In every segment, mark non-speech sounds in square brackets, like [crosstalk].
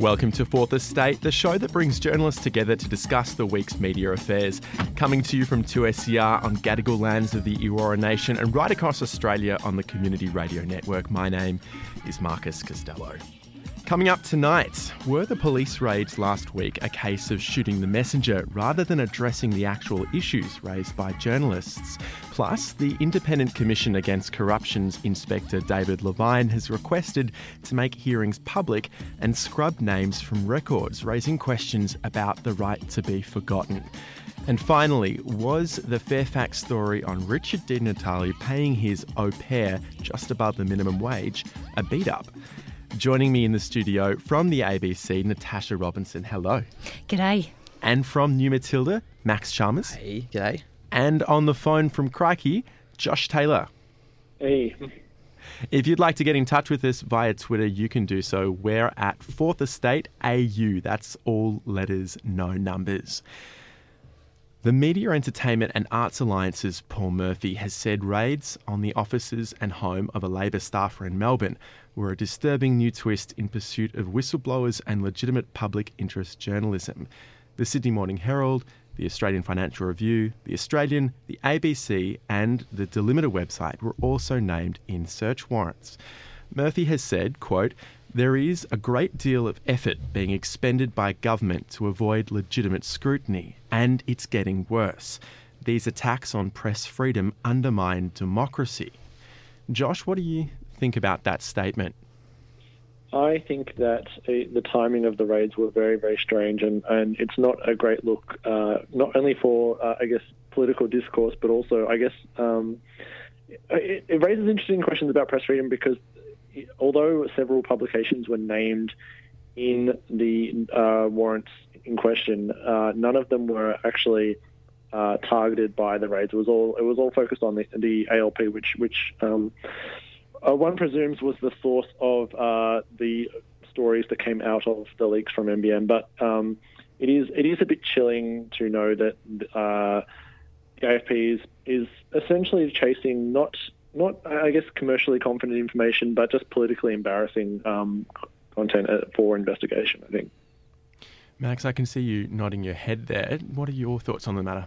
Welcome to Fourth Estate, the show that brings journalists together to discuss the week's media affairs. Coming to you from 2SER on Gadigal lands of the Eora Nation and right across Australia on the Community Radio Network. My name is Marcus Costello. Coming up tonight, were the police raids last week a case of shooting the messenger rather than addressing the actual issues raised by journalists? Plus, the Independent Commission Against Corruption's Inspector David Levine has requested to make hearings public and scrub names from records, raising questions about the right to be forgotten. And finally, was the Fairfax story on Richard Di Natale paying his au pair just above the minimum wage a beat up? Joining me in the studio from the ABC, Natasha Robinson. Hello. G'day. And from New Matilda, Max Chalmers. Hey, g'day. And on the phone from Crikey, Josh Taylor. Hey. If you'd like to get in touch with us via Twitter, you can do so. We're at Fourth Estate AU. That's all letters, no numbers. The Media, Entertainment and Arts Alliance's Paul Murphy has said raids on the offices and home of a Labor staffer in Melbourne were a disturbing new twist in pursuit of whistleblowers and legitimate public interest journalism. The Sydney Morning Herald, the Australian Financial Review, the Australian, the ABC, and the Delimiter website were also named in search warrants. Murphy has said, quote, there is a great deal of effort being expended by government to avoid legitimate scrutiny, and it's getting worse. These attacks on press freedom undermine democracy. Josh, what do you think about that statement? I think that uh, the timing of the raids were very, very strange, and, and it's not a great look, uh, not only for, uh, I guess, political discourse, but also, I guess, um, it, it, raises interesting questions about press freedom because although several publications were named in the uh, warrants in question, uh, none of them were actually uh, targeted by the raids. It was all it was all focused on the, the ALP, which which um, uh, one presumes was the source of uh, the stories that came out of the leaks from NBN. But um, it is it is a bit chilling to know that uh, the AFP is is essentially chasing not not I guess commercially confident information, but just politically embarrassing um, content uh, for investigation. I think. Max, I can see you nodding your head there. What are your thoughts on the matter?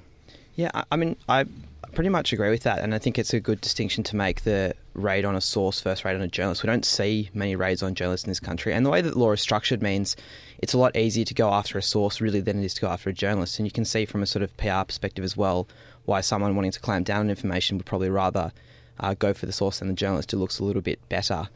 Yeah, I mean, I pretty much agree with that, and I think it's a good distinction to make the raid on a source first raid on a journalist. We don't see many raids on journalists in this country, and the way that the law is structured means it's a lot easier to go after a source really than it is to go after a journalist. And you can see from a sort of PR perspective as well why someone wanting to clamp down on information would probably rather uh, go for the source and the journalist who looks a little bit better.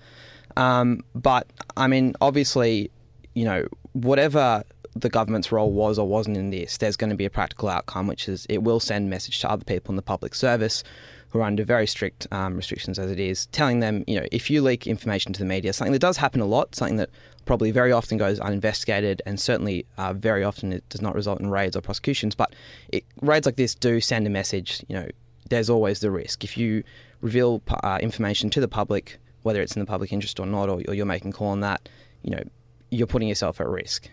Um, but I mean, obviously, you know, whatever the government's role was or wasn't in this, there's going to be a practical outcome, which is it will send a message to other people in the public service who are under very strict um, restrictions as it is, telling them, you know, if you leak information to the media, something that does happen a lot, something that probably very often goes uninvestigated, and certainly uh, very often it does not result in raids or prosecutions. But it, raids like this do send a message. You know, there's always the risk if you reveal uh, information to the public, whether it's in the public interest or not, or, or you're making a call on that. You know, you're putting yourself at risk.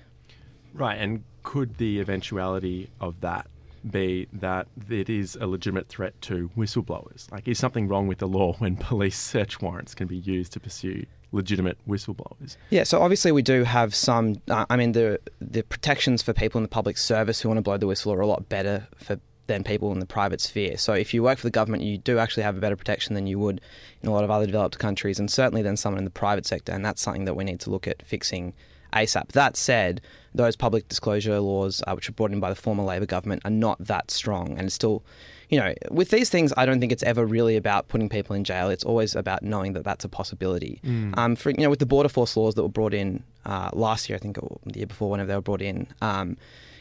Right, and could the eventuality of that be that it is a legitimate threat to whistleblowers? Like, is something wrong with the law [laughs] when police search warrants can be used to pursue legitimate whistleblowers? Yeah, so obviously we do have some. Uh, I mean, the the protections for people in the public service who want to blow the whistle are a lot better for than people in the private sphere. So if you work for the government, you do actually have a better protection than you would in a lot of other developed countries, and certainly than someone in the private sector. And that's something that we need to look at fixing ASAP. That said, those public disclosure laws, uh, which were brought in by the former Labor government, are not that strong. And it's still, you know, with these things, I don't think it's ever really about putting people in jail. It's always about knowing that that's a possibility. Mm. Um, for you know, with the border force laws that were brought in uh, last year, I think, or the year before, whenever they were brought in. Um,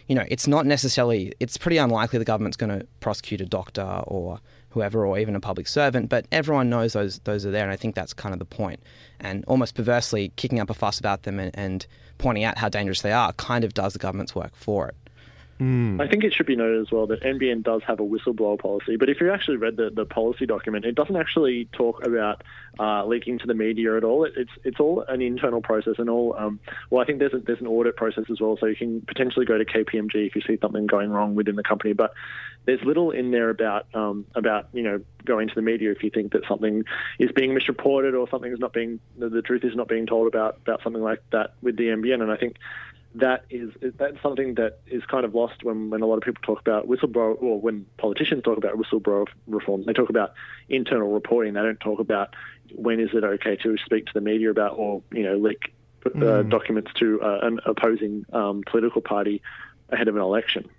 you know, it's not necessarily, it's pretty unlikely the government's going to prosecute a doctor or whoever, or even a public servant, but everyone knows those those are there, and I think that's kind of the point. And almost perversely, kicking up a fuss about them and, and pointing out how dangerous they are kind of does the government's work for it. I think it should be noted as well that NBN does have a whistleblower policy, but if you actually read the, the policy document, it doesn't actually talk about uh, leaking to the media at all. It, it's it's all an internal process and all. Um, well, I think there's a, there's an audit process as well, so you can potentially go to KPMG if you see something going wrong within the company. But there's little in there about um, about you know going to the media if you think that something is being misreported or something is not being the, the truth is not being told about about something like that with the NBN. And I think that is that's something that is kind of lost when, when a lot of people talk about whistleblower or when politicians talk about whistleblower reform. They talk about internal reporting. They don't talk about when is it okay to speak to the media about or you know leak uh, documents to uh, an opposing um, political party ahead of an election.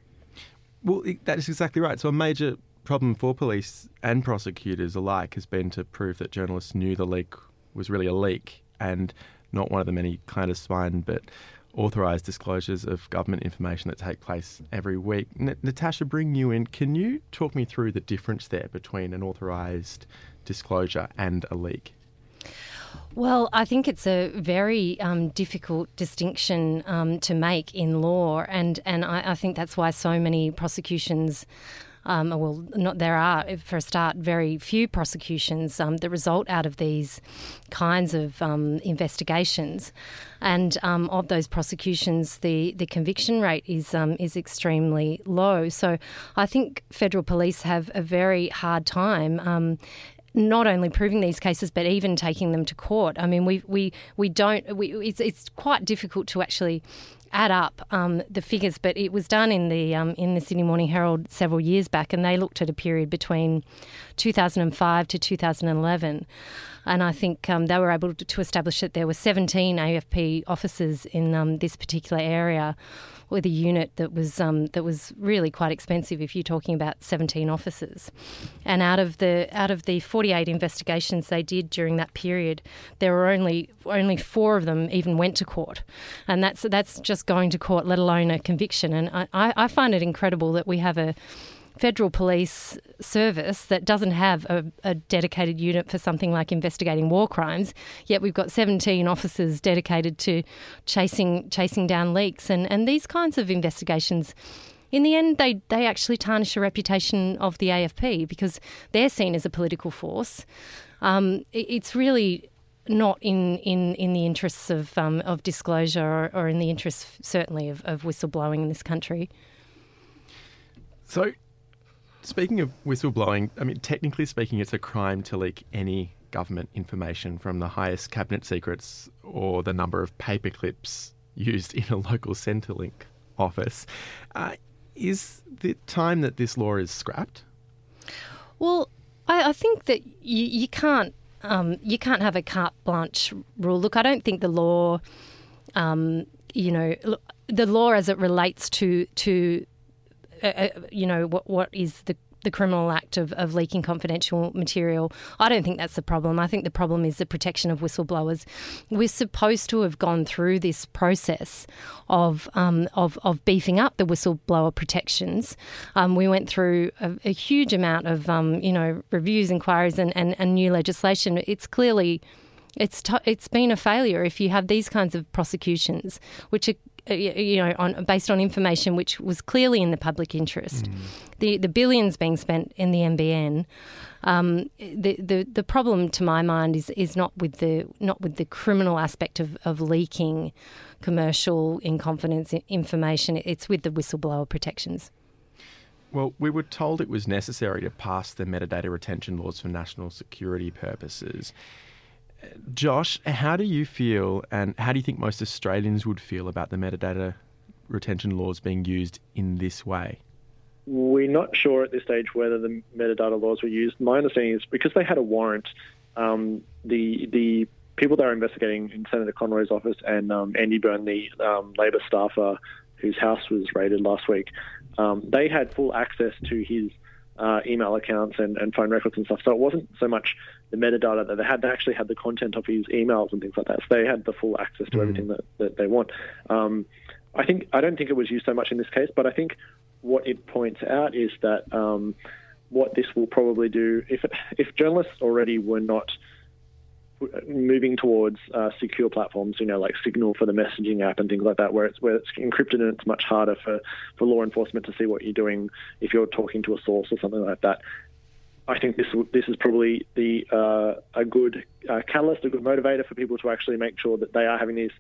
Well, that is exactly right. So, a major problem for police and prosecutors alike has been to prove that journalists knew the leak was really a leak and not one of the many kind of clandestine but authorised disclosures of government information that take place every week. N- Natasha, bring you in. Can you talk me through the difference there between an authorised disclosure and a leak? Well, I think it's a very um, difficult distinction um, to make in law, and and I, I think that's why so many prosecutions. Um, well, not there are for a start very few prosecutions um, that result out of these kinds of um, investigations, and um, of those prosecutions, the, the conviction rate is um, is extremely low. So, I think federal police have a very hard time not only proving these cases but even taking them to court. I mean, we we we don't. We, it's it's quite difficult to actually add up um, the figures, but it was done in the um, in the Sydney Morning Herald several years back, and they looked at a period between 2005 to 2011. And I think um, they were able to, establish that there were 17 AFP officers in um, this particular area, with a unit that was um, that was really quite expensive. If you're talking about 17 officers, and out of the out of the 48 investigations they did during that period, there were only only four of them even went to court, and that's that's just going to court, let alone a conviction. And I, I find it incredible that we have a federal police service that doesn't have a, a, dedicated unit for something like investigating war crimes, yet we've got 17 officers dedicated to chasing chasing down leaks and, and these kinds of investigations. In the end, they, they actually tarnish the reputation of the AFP because they're seen as a political force. Um, it, it's really not in, in, in the interests of um, of disclosure or, or, in the interests certainly of, of whistleblowing in this country. So, Speaking of whistleblowing, I mean, technically speaking, it's a crime to leak any government information from the highest cabinet secrets or the number of paper clips used in a local Centrelink office. Uh, is the time that this law is scrapped? Well, I, I think that you, you can't um, you can't have a carte blanche rule. Look, I don't think the law, um, you know, the law as it relates to to uh, you know what what is the the criminal act of, of leaking confidential material. I don't think that's the problem. I think the problem is the protection of whistleblowers. We're supposed to have gone through this process of um, of, of beefing up the whistleblower protections. Um, we went through a, a huge amount of um, you know reviews, inquiries, and, and, and new legislation. It's clearly it's t- it's been a failure if you have these kinds of prosecutions, which are you know, on, based on information which was clearly in the public interest. Mm. The the billions being spent in the NBN, Um, the, the the problem, to my mind, is is not with the not with the criminal aspect of, of leaking commercial in confidence information. It's with the whistleblower protections. Well, we were told it was necessary to pass the metadata retention laws for national security purposes. Josh, how do you feel, and how do you think most Australians would feel about the metadata retention laws being used in this way? We're not sure at this stage whether the metadata laws were used. My understanding is because they had a warrant, um, the the people they were investigating in Senator Conroy's office and um, Andy Byrne, the um, Labor staffer whose house was raided last week, um, they had full access to his uh, email accounts and, and phone records and stuff. So it wasn't so much the metadata that they had; they actually had the content of his emails and things like that. So they had the full access to everything that, that they want. Um, I think I don't think it was used so much in this case, but I think what it points out is that um, what this will probably do if it, if journalists already were not moving towards uh, secure platforms, you know, like Signal for the messaging app and things like that, where it's where it's encrypted and it's much harder for, for law enforcement to see what you're doing if you're talking to a source or something like that. I think this this is probably the uh, a good uh, catalyst, a good motivator for people to actually make sure that they are having these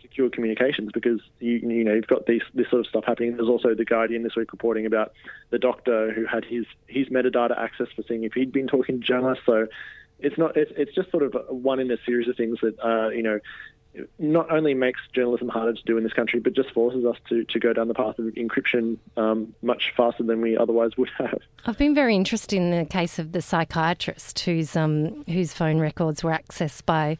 secure communications because you you know you've got these this sort of stuff happening. There's also the Guardian this week reporting about the doctor who had his his metadata access for seeing if he'd been talking to journalists. So it's not it's, it's just sort of one in a series of things that uh, you know not only makes journalism harder to do in this country, but just forces us to, to go down the path of encryption um, much faster than we otherwise would have. I've been very interested in the case of the psychiatrist whose um, whose phone records were accessed by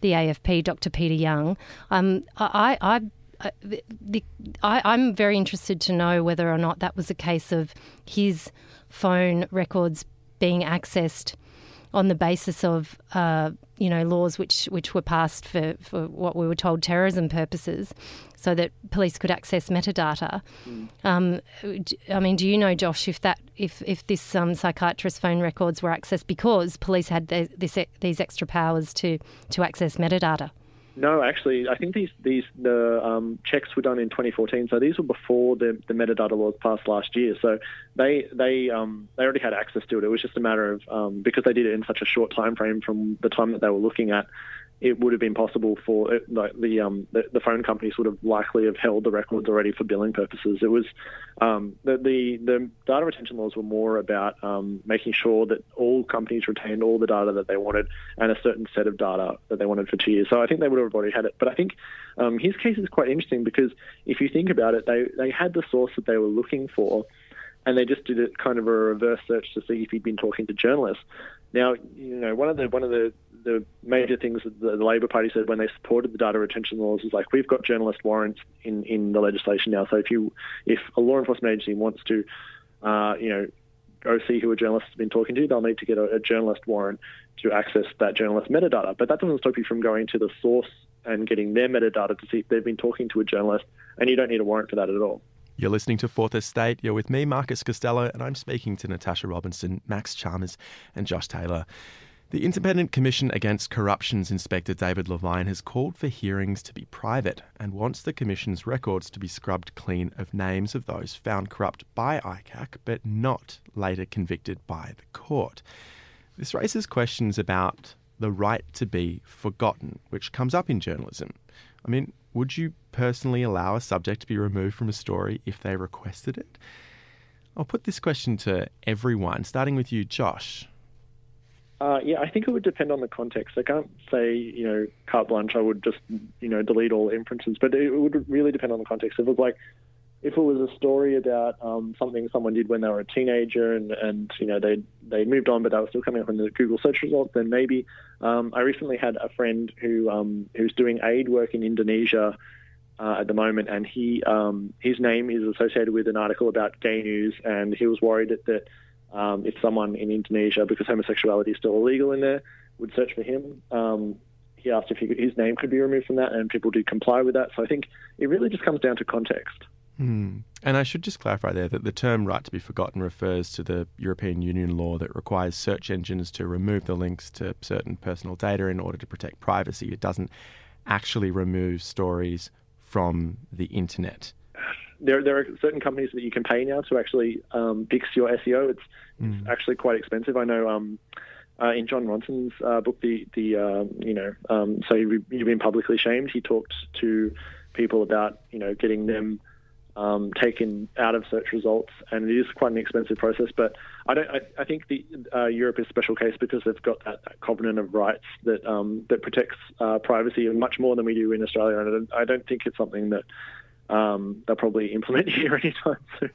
the AFP, Dr. Peter Young. Um, I, I, I the, I, am very interested to know whether or not that was a case of his phone records being accessed on the basis of uh, you know laws which which were passed for, for what we were told terrorism purposes, so that police could access metadata. Mm. Um, I mean, do you know, Josh, if that if if this um, psychiatrist phone records were accessed because police had the, this, these extra powers to to access metadata? No, actually, I think these these the um, checks were done in 2014. So these were before the, the metadata laws passed last year. So they they um, they already had access to it. It was just a matter of um, because they did it in such a short time frame from the time that they were looking at it would have been possible for it, like the, um, the, the phone companies would have likely have held the records already for billing purposes. It was um, the, the, the data retention laws were more about um, making sure that all companies retained all the data that they wanted and a certain set of data that they wanted for two years. So I think they would have already had it. But I think um, his case is quite interesting because if you think about it, they they had the source that they were looking for and they just did a kind of a reverse search to see if he'd been talking to journalists. Now, you know, one of the one of the the major things that the, Labor Party said when they supported the data retention laws is like we've got journalist warrants in, in the legislation now. So if you if a law enforcement agency wants to, uh, you know, go see who a journalist has been talking to, they'll need to get a, a journalist warrant to access that journalist metadata. But that doesn't stop you from going to the source and getting their metadata to see if they've been talking to a journalist, and you don't need a warrant for that at all. You're listening to Fourth Estate. You're with me, Marcus Costello, and I'm speaking to Natasha Robinson, Max Chalmers, and Josh Taylor. The Independent Commission Against Corruption's Inspector David Levine has called for hearings to be private and wants the Commission's records to be scrubbed clean of names of those found corrupt by ICAC but not later convicted by the court. This raises questions about the right to be forgotten, which comes up in journalism. I mean, would you personally allow a subject to be removed from a story if they requested it? I'll put this question to everyone, starting with you, Josh. Uh, yeah, I think it would depend on the context. I can't say, you know, carte blanche, I would just, you know, delete all inferences, but it would really depend on the context. If it was like, if it was a story about um, something someone did when they were a teenager and, and you know, they they moved on, but they were still coming up in the Google search results, then maybe. Um, I recently had a friend who um, who's doing aid work in Indonesia uh, at the moment, and he um, his name is associated with an article about gay news, and he was worried that, that um, if someone in Indonesia, because homosexuality is still illegal in there, would search for him. Um, he asked if he could, his name could be removed from that, and people did comply with that. So I think it really just comes down to context. Hmm. And I should just clarify there that the term right to be forgotten refers to the European Union law that requires search engines to remove the links to certain personal data in order to protect privacy. It doesn't actually remove stories from the internet there there are certain companies that you can pay now to actually um, fix your SEO. It's, mm. it's actually quite expensive. I know. Um, uh, in Jon Ronson's uh, book, the the uh, you know, um, so you, you've been publicly shamed. He talked to people about you know getting them um, taken out of search results, and it is quite an expensive process. But I don't. I, I think the uh, Europe is a special case because they've got that, that covenant of rights that um, that protects uh, privacy much more than we do in Australia, and I don't, I don't think it's something that um, they'll probably implement [laughs] here anytime soon.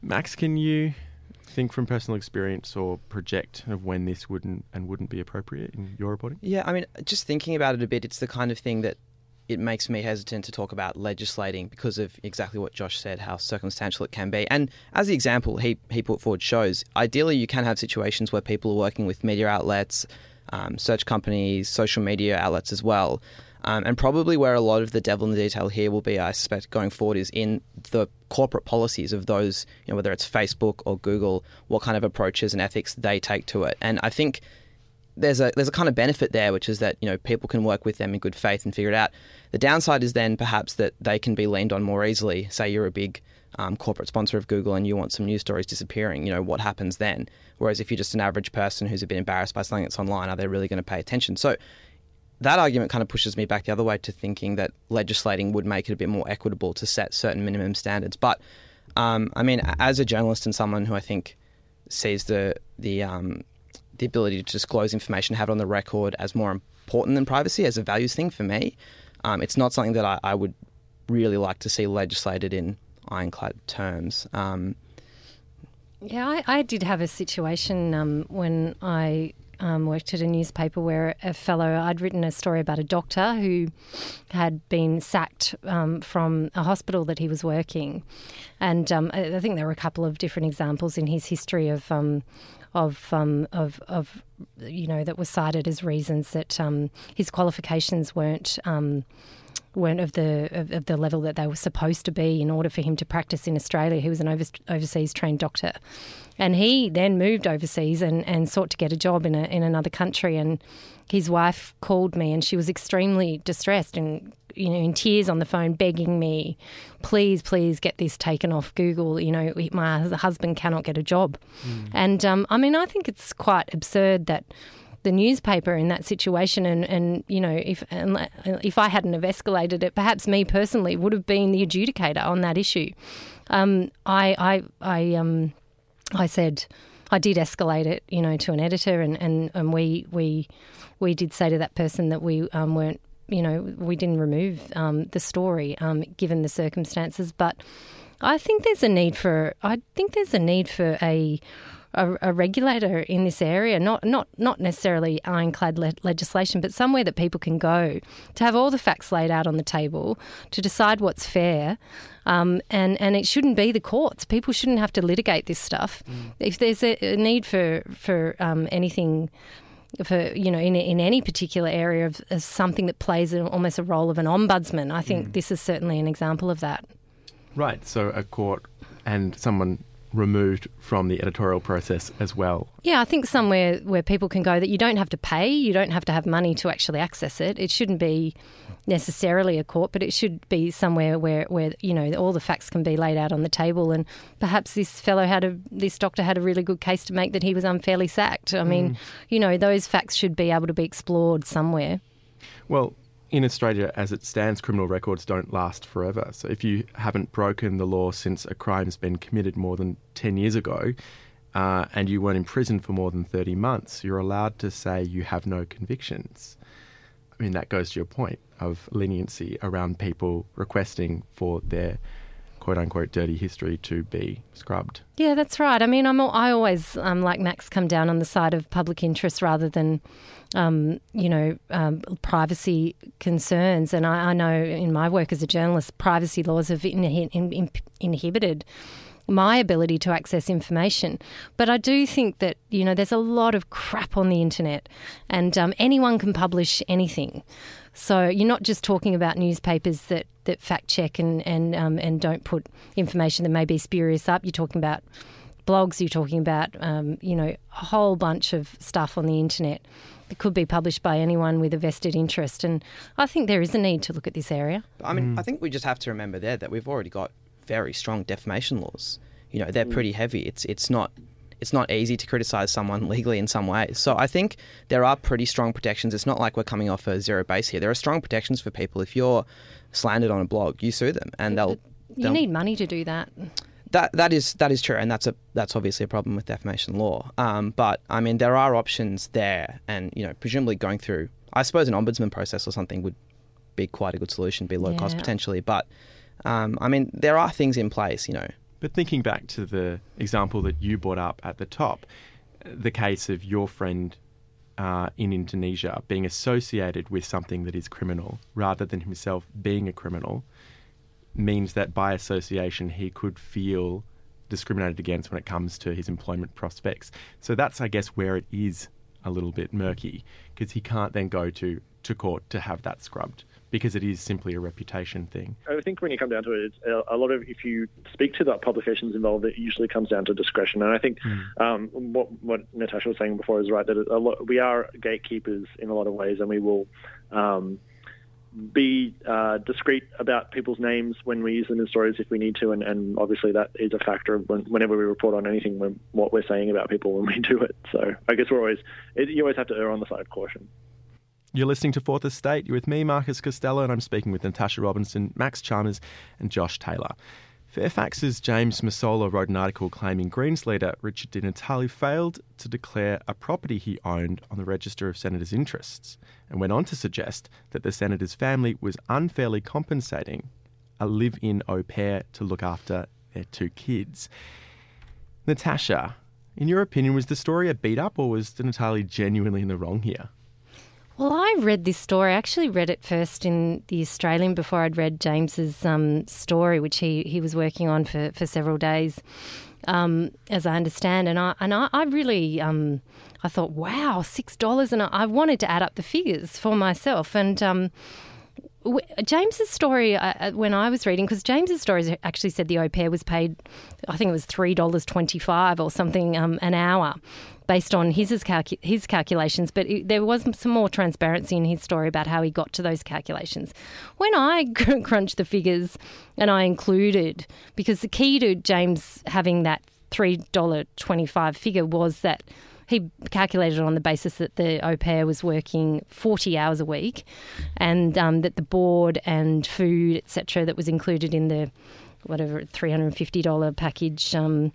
Max, can you think from personal experience or project of when this wouldn't and wouldn't be appropriate in your reporting? Yeah, I mean, just thinking about it a bit, it's the kind of thing that it makes me hesitant to talk about legislating because of exactly what Josh said, how circumstantial it can be. And as the example he, he put forward shows, ideally you can have situations where people are working with media outlets, um, search companies, social media outlets as well. Um, and probably where a lot of the devil in the detail here will be, I suspect, going forward is in the corporate policies of those, you know, whether it's Facebook or Google, what kind of approaches and ethics they take to it. And I think there's a there's a kind of benefit there, which is that you know people can work with them in good faith and figure it out. The downside is then perhaps that they can be leaned on more easily. Say you're a big um, corporate sponsor of Google and you want some news stories disappearing, you know what happens then? Whereas if you're just an average person who's a bit embarrassed by something that's online, are they really going to pay attention? So that argument kind of pushes me back the other way to thinking that legislating would make it a bit more equitable to set certain minimum standards. But um, I mean, as a journalist and someone who I think sees the the um, the ability to disclose information, have it on the record as more important than privacy, as a values thing for me, um, it's not something that I, I, would really like to see legislated in ironclad terms. Um, yeah, I, I, did have a situation um, when I um, worked at a newspaper where a fellow, I'd written a story about a doctor who had been sacked um, from a hospital that he was working. And um, I think there were a couple of different examples in his history of. Of, um, of, of, you know, that was cited as reasons that um, his qualifications weren't Um, weren't of the of, of, the level that they were supposed to be in order for him to practice in Australia. He was an over, overseas trained doctor, and he then moved overseas and, and sought to get a job in a, in another country. And his wife called me, and she was extremely distressed and you know in tears on the phone, begging me, please, please get this taken off Google. You know, my husband cannot get a job, mm. and um, I mean, I think it's quite absurd that the newspaper in that situation. And, and you know, if if I hadn't have escalated it, perhaps me personally would have been the adjudicator on that issue. Um, I I I um I said. I did escalate it, you know, to an editor, and, and, and we we we did say to that person that we um, weren't, you know, we didn't remove um, the story um, given the circumstances. But I think there's a need for I think there's a need for a a, a regulator in this area, not not not necessarily ironclad le- legislation, but somewhere that people can go to have all the facts laid out on the table to decide what's fair. Um, and and it shouldn't be the courts. People shouldn't have to litigate this stuff. Mm. If there's a, a, need for for um, anything for you know in in any particular area of, of something that plays an, almost a role of an ombudsman. I think mm. this is certainly an example of that. Right. So a court and someone removed from the editorial process as well. Yeah, I think somewhere where people can go that you don't have to pay, you don't have to have money to actually access it. It shouldn't be necessarily a court, but it should be somewhere where, where you know all the facts can be laid out on the table. And perhaps this fellow had a this doctor had a really good case to make that he was unfairly sacked. I mean, mm. you know, those facts should be able to be explored somewhere. Well, in Australia, as it stands, criminal records don't last forever. So if you haven't broken the law since a crime's been committed more than 10 years ago, uh, and you weren't in prison for more than 30 months, you're allowed to say you have no convictions. I mean, that goes to your point of leniency around people requesting for their quote unquote dirty history to be scrubbed. Yeah, that's right. I mean, I'm I always um, like Max come down on the side of public interest rather than, um, you know, um, privacy concerns. And I, I, know in my work as a journalist, privacy laws have in, in, in, inhibited my ability to access information. But I do think that, you know, there's a lot of crap on the internet and um, anyone can publish anything. So you're not just talking about newspapers that, that fact check and and um, and don't put information that may be spurious up. You're talking about blogs. You're talking about um, you know a whole bunch of stuff on the internet that could be published by anyone with a vested interest. And I think there is a need to look at this area. I mean, mm. I think we just have to remember there that we've already got very strong defamation laws. You know, they're mm. pretty heavy. It's it's not it's not easy to criticize someone [laughs] legally in some ways. So I think there are pretty strong protections. It's not like we're coming off a zero base here. There are strong protections for people. If you're slandered on a blog, you sue them, and they'll. You they'll, need money to do that. That that is that is true, and that's a that's obviously a problem with defamation law. Um, but I mean, there are options there, and you know, presumably going through, I suppose, an ombudsman process or something would be quite a good solution, be low yeah. cost potentially. But um, I mean, there are things in place, you know. But thinking back to the example that you brought up at the top, the case of your friend uh, in Indonesia being associated with something that is criminal rather than himself being a criminal means that by association he could feel discriminated against when it comes to his employment prospects. So that's, I guess, where it is a little bit murky because he can't then go to, to court to have that scrubbed because it is simply a reputation thing. I think when you come down to it, it's a lot of if you speak to the publications involved, it usually comes down to discretion. And I think Mm. um, what what Natasha was saying before is right that a lot, we are gatekeepers in a lot of ways, and we will. Um, be uh, discreet about people's names when we use them in stories if we need to, and, and obviously that is a factor when, whenever we report on anything, when, what we're saying about people when we do it. So I guess we're always it, you always have to err on the side of caution. You're listening to Fourth Estate. You're with me, Marcus Costello, and I'm speaking with Natasha Robinson, Max Chalmers, and Josh Taylor. Fairfax's James Massola wrote an article claiming Greens leader Richard Di Natale failed to declare a property he owned on the register of senators' interests, and went on to suggest that the senator's family was unfairly compensating a live-in au pair to look after their two kids. Natasha, in your opinion, was the story a beat up, or was Di Natale genuinely in the wrong here? Well, I read this story. I actually read it first in the Australian before I'd read James's um, story, which he, he was working on for, for several days, um, as I understand. And I and I, I really um, I thought, wow, six dollars, and I, I wanted to add up the figures for myself. And um, James's story, uh, when I was reading, because James's story actually said the au pair was paid, I think it was three dollars twenty five or something um, an hour based on his calcu- his calculations, but it, there was some more transparency in his story about how he got to those calculations. When I [laughs] crunched the figures and I included, because the key to James having that three dollar twenty five figure was that he calculated on the basis that the au pair was working 40 hours a week and um, that the board and food, etc., that was included in the whatever $350 package um,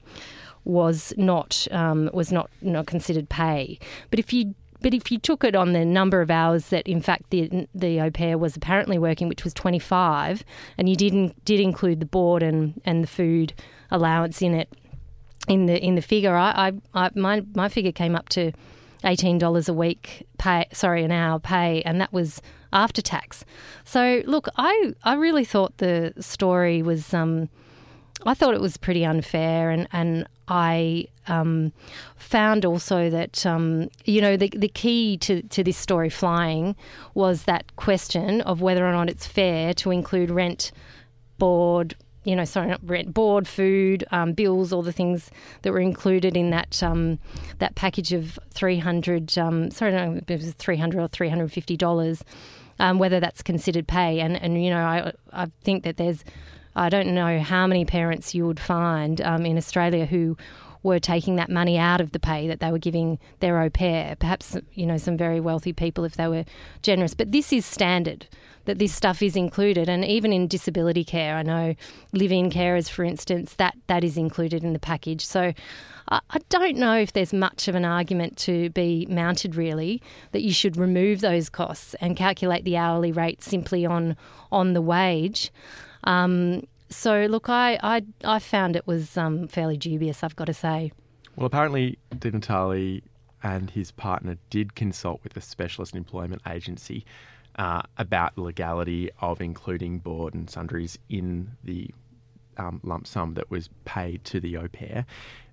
was not um, was not not considered pay. But if you but if you took it on the number of hours that in fact the the au pair was apparently working, which was 25, and you didn't did include the board and, and the food allowance in it in the in the figure, I, I, I my my figure came up to eighteen dollars a week pay. Sorry, an hour pay, and that was after tax. So look, I I really thought the story was. Um, I thought it was pretty unfair, and and I um, found also that um, you know the the key to to this story flying was that question of whether or not it's fair to include rent, board, you know, sorry, not rent, board, food, um, bills, all the things that were included in that um, that package of three hundred. Um, sorry, no, it was three hundred or three hundred fifty dollars. Um, whether that's considered pay, and and you know, I I think that there's, I don't know how many parents you would find um, in Australia who were taking that money out of the pay that they were giving their au pair. Perhaps, you know, some very wealthy people if they were generous. But this is standard that this stuff is included. And even in disability care, I know live in carers, for instance, that, that is included in the package. So I, I don't know if there's much of an argument to be mounted, really, that you should remove those costs and calculate the hourly rate simply on, on the wage. Um, so look, I, I I found it was um, fairly dubious. I've got to say. Well, apparently, Di Natale and his partner did consult with a specialist employment agency uh, about the legality of including board and sundries in the um, lump sum that was paid to the au pair.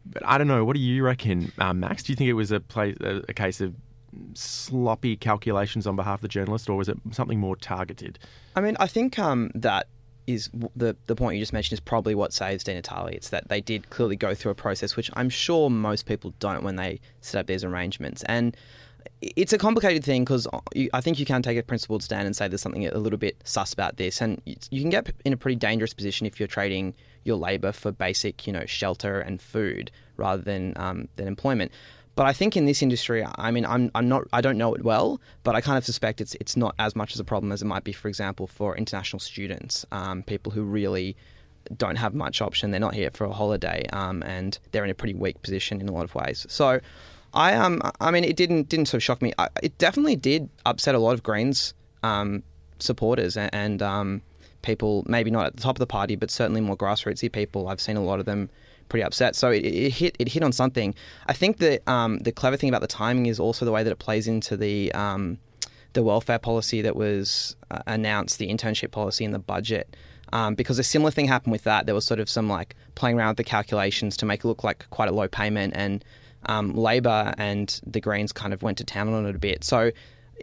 But I don't know. What do you reckon, um, Max? Do you think it was a, place, a, a case of sloppy calculations on behalf of the journalist, or was it something more targeted? I mean, I think um, that is the the point you just mentioned is probably what saves Di Natale. It's that they did clearly go through a process, which I'm sure most people don't when they set up these arrangements. And it's a complicated thing because I think you can take a principled stand and say there's something a little bit sus about this, and you can get in a pretty dangerous position if you're trading your labour for basic, you know, shelter and food rather than um, than employment. But I think in this industry, I mean, I'm, I'm not, I don't know it well, but I kind of suspect it's it's not as much as a problem as it might be, for example, for international students, um, people who really don't have much option. They're not here for a holiday, um, and they're in a pretty weak position in a lot of ways. So, I um, I mean, it didn't didn't sort of shock me. I, it definitely did upset a lot of Greens um, supporters and, and um, people, maybe not at the top of the party, but certainly more grassrootsy people. I've seen a lot of them pretty upset. So it, it hit it hit on something. I think that um, the clever thing about the timing is also the way that it plays into the um, the welfare policy that was uh, announced, the internship policy in the budget. Um, because a similar thing happened with that. There was sort of some like playing around with the calculations to make it look like quite a low payment, and um, Labor and the Greens kind of went to town on it a bit. So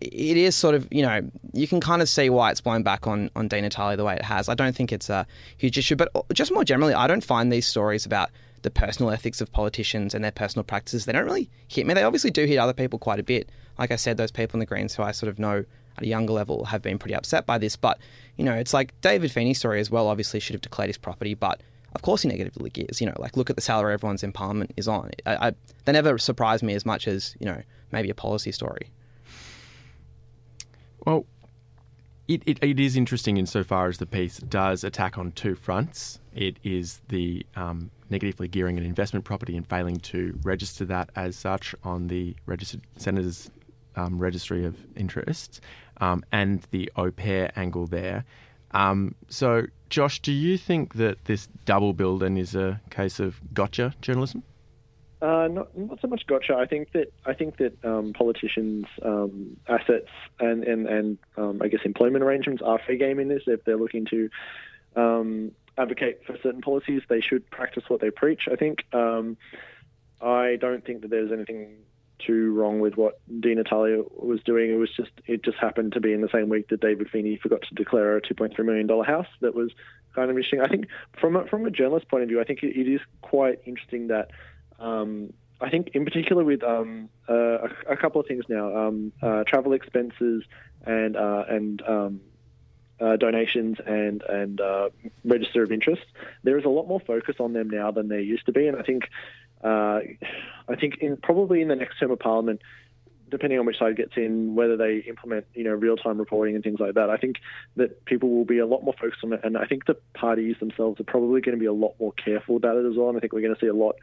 it is sort of, you know, you can kind of see why it's blown back on, on Di Natale the way it has. I don't think it's a huge issue, but just more generally, I don't find these stories about the personal ethics of politicians and their personal practices, they don't really hit me. They obviously do hit other people quite a bit. Like I said, those people in the Greens who I sort of know at a younger level have been pretty upset by this. But, you know, it's like David Feeney's story as well, obviously should have declared his property, but of course he negatively gears. You know, like look at the salary everyone's in Parliament is on. I, I, they never surprise me as much as, you know, maybe a policy story. Well, it, it, it is interesting insofar as the piece does attack on two fronts. It is the um, negatively gearing an investment property and failing to register that as such on the registered senator's um, registry of interests, um, and the au pair angle there. Um, so, Josh, do you think that this double building is a case of gotcha journalism? Uh, not, not so much gotcha. I think that I think that um, politicians' um, assets and and and um, I guess employment arrangements are fair game in this. If they're looking to um, advocate for certain policies, they should practice what they preach. I think. Um, I don't think that there's anything too wrong with what Di Natalia was doing. It was just it just happened to be in the same week that David Feeney forgot to declare a 2.3 million dollar house. That was kind of interesting. I think from a, from a journalist point of view, I think it, it is quite interesting that um, I think, in particular, with um, uh, a, a, couple of things now, um, uh, travel expenses and uh, and um, uh, donations and and uh, register of interest. There is a lot more focus on them now than there used to be, and I think uh, I think in probably in the next term of Parliament, depending on which side gets in, whether they implement, you know, real-time reporting and things like that, I think that people will be a lot more focused on it, and I think the parties themselves are probably going to be a lot more careful about it as well. And I think we're going to see a lot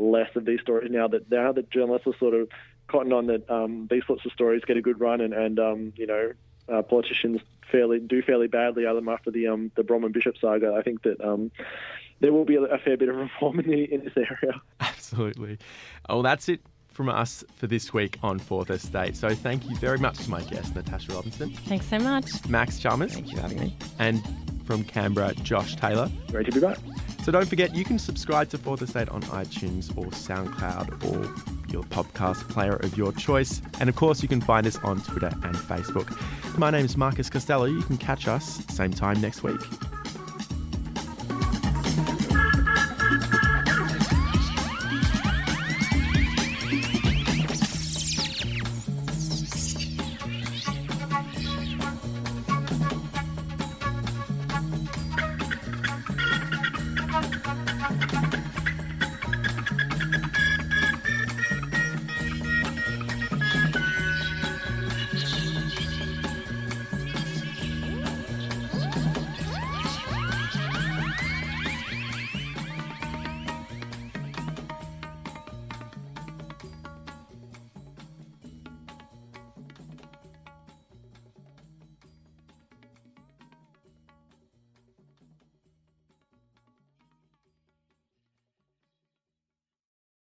less of these stories now that now that journalists are sort of cotton on that um, these sorts of stories get a good run and, and um, you know uh, politicians fairly do fairly badly other after the um, the Bronwyn Bishop saga. I think that um, there will be a, a, fair bit of reform in, the, in this area. [laughs] Absolutely. Well, that's it from us for this week on Fourth Estate. So thank you very much to my guest, Natasha Robinson. Thanks so much. Max Chalmers. Thank you for having me. And from Canberra, Josh Taylor. Great to be back. So don't forget, you can subscribe to Fourth Estate on iTunes or SoundCloud or your podcast player of your choice. And of course, you can find us on Twitter and Facebook. My name is Marcus Costello. You can catch us same time next week.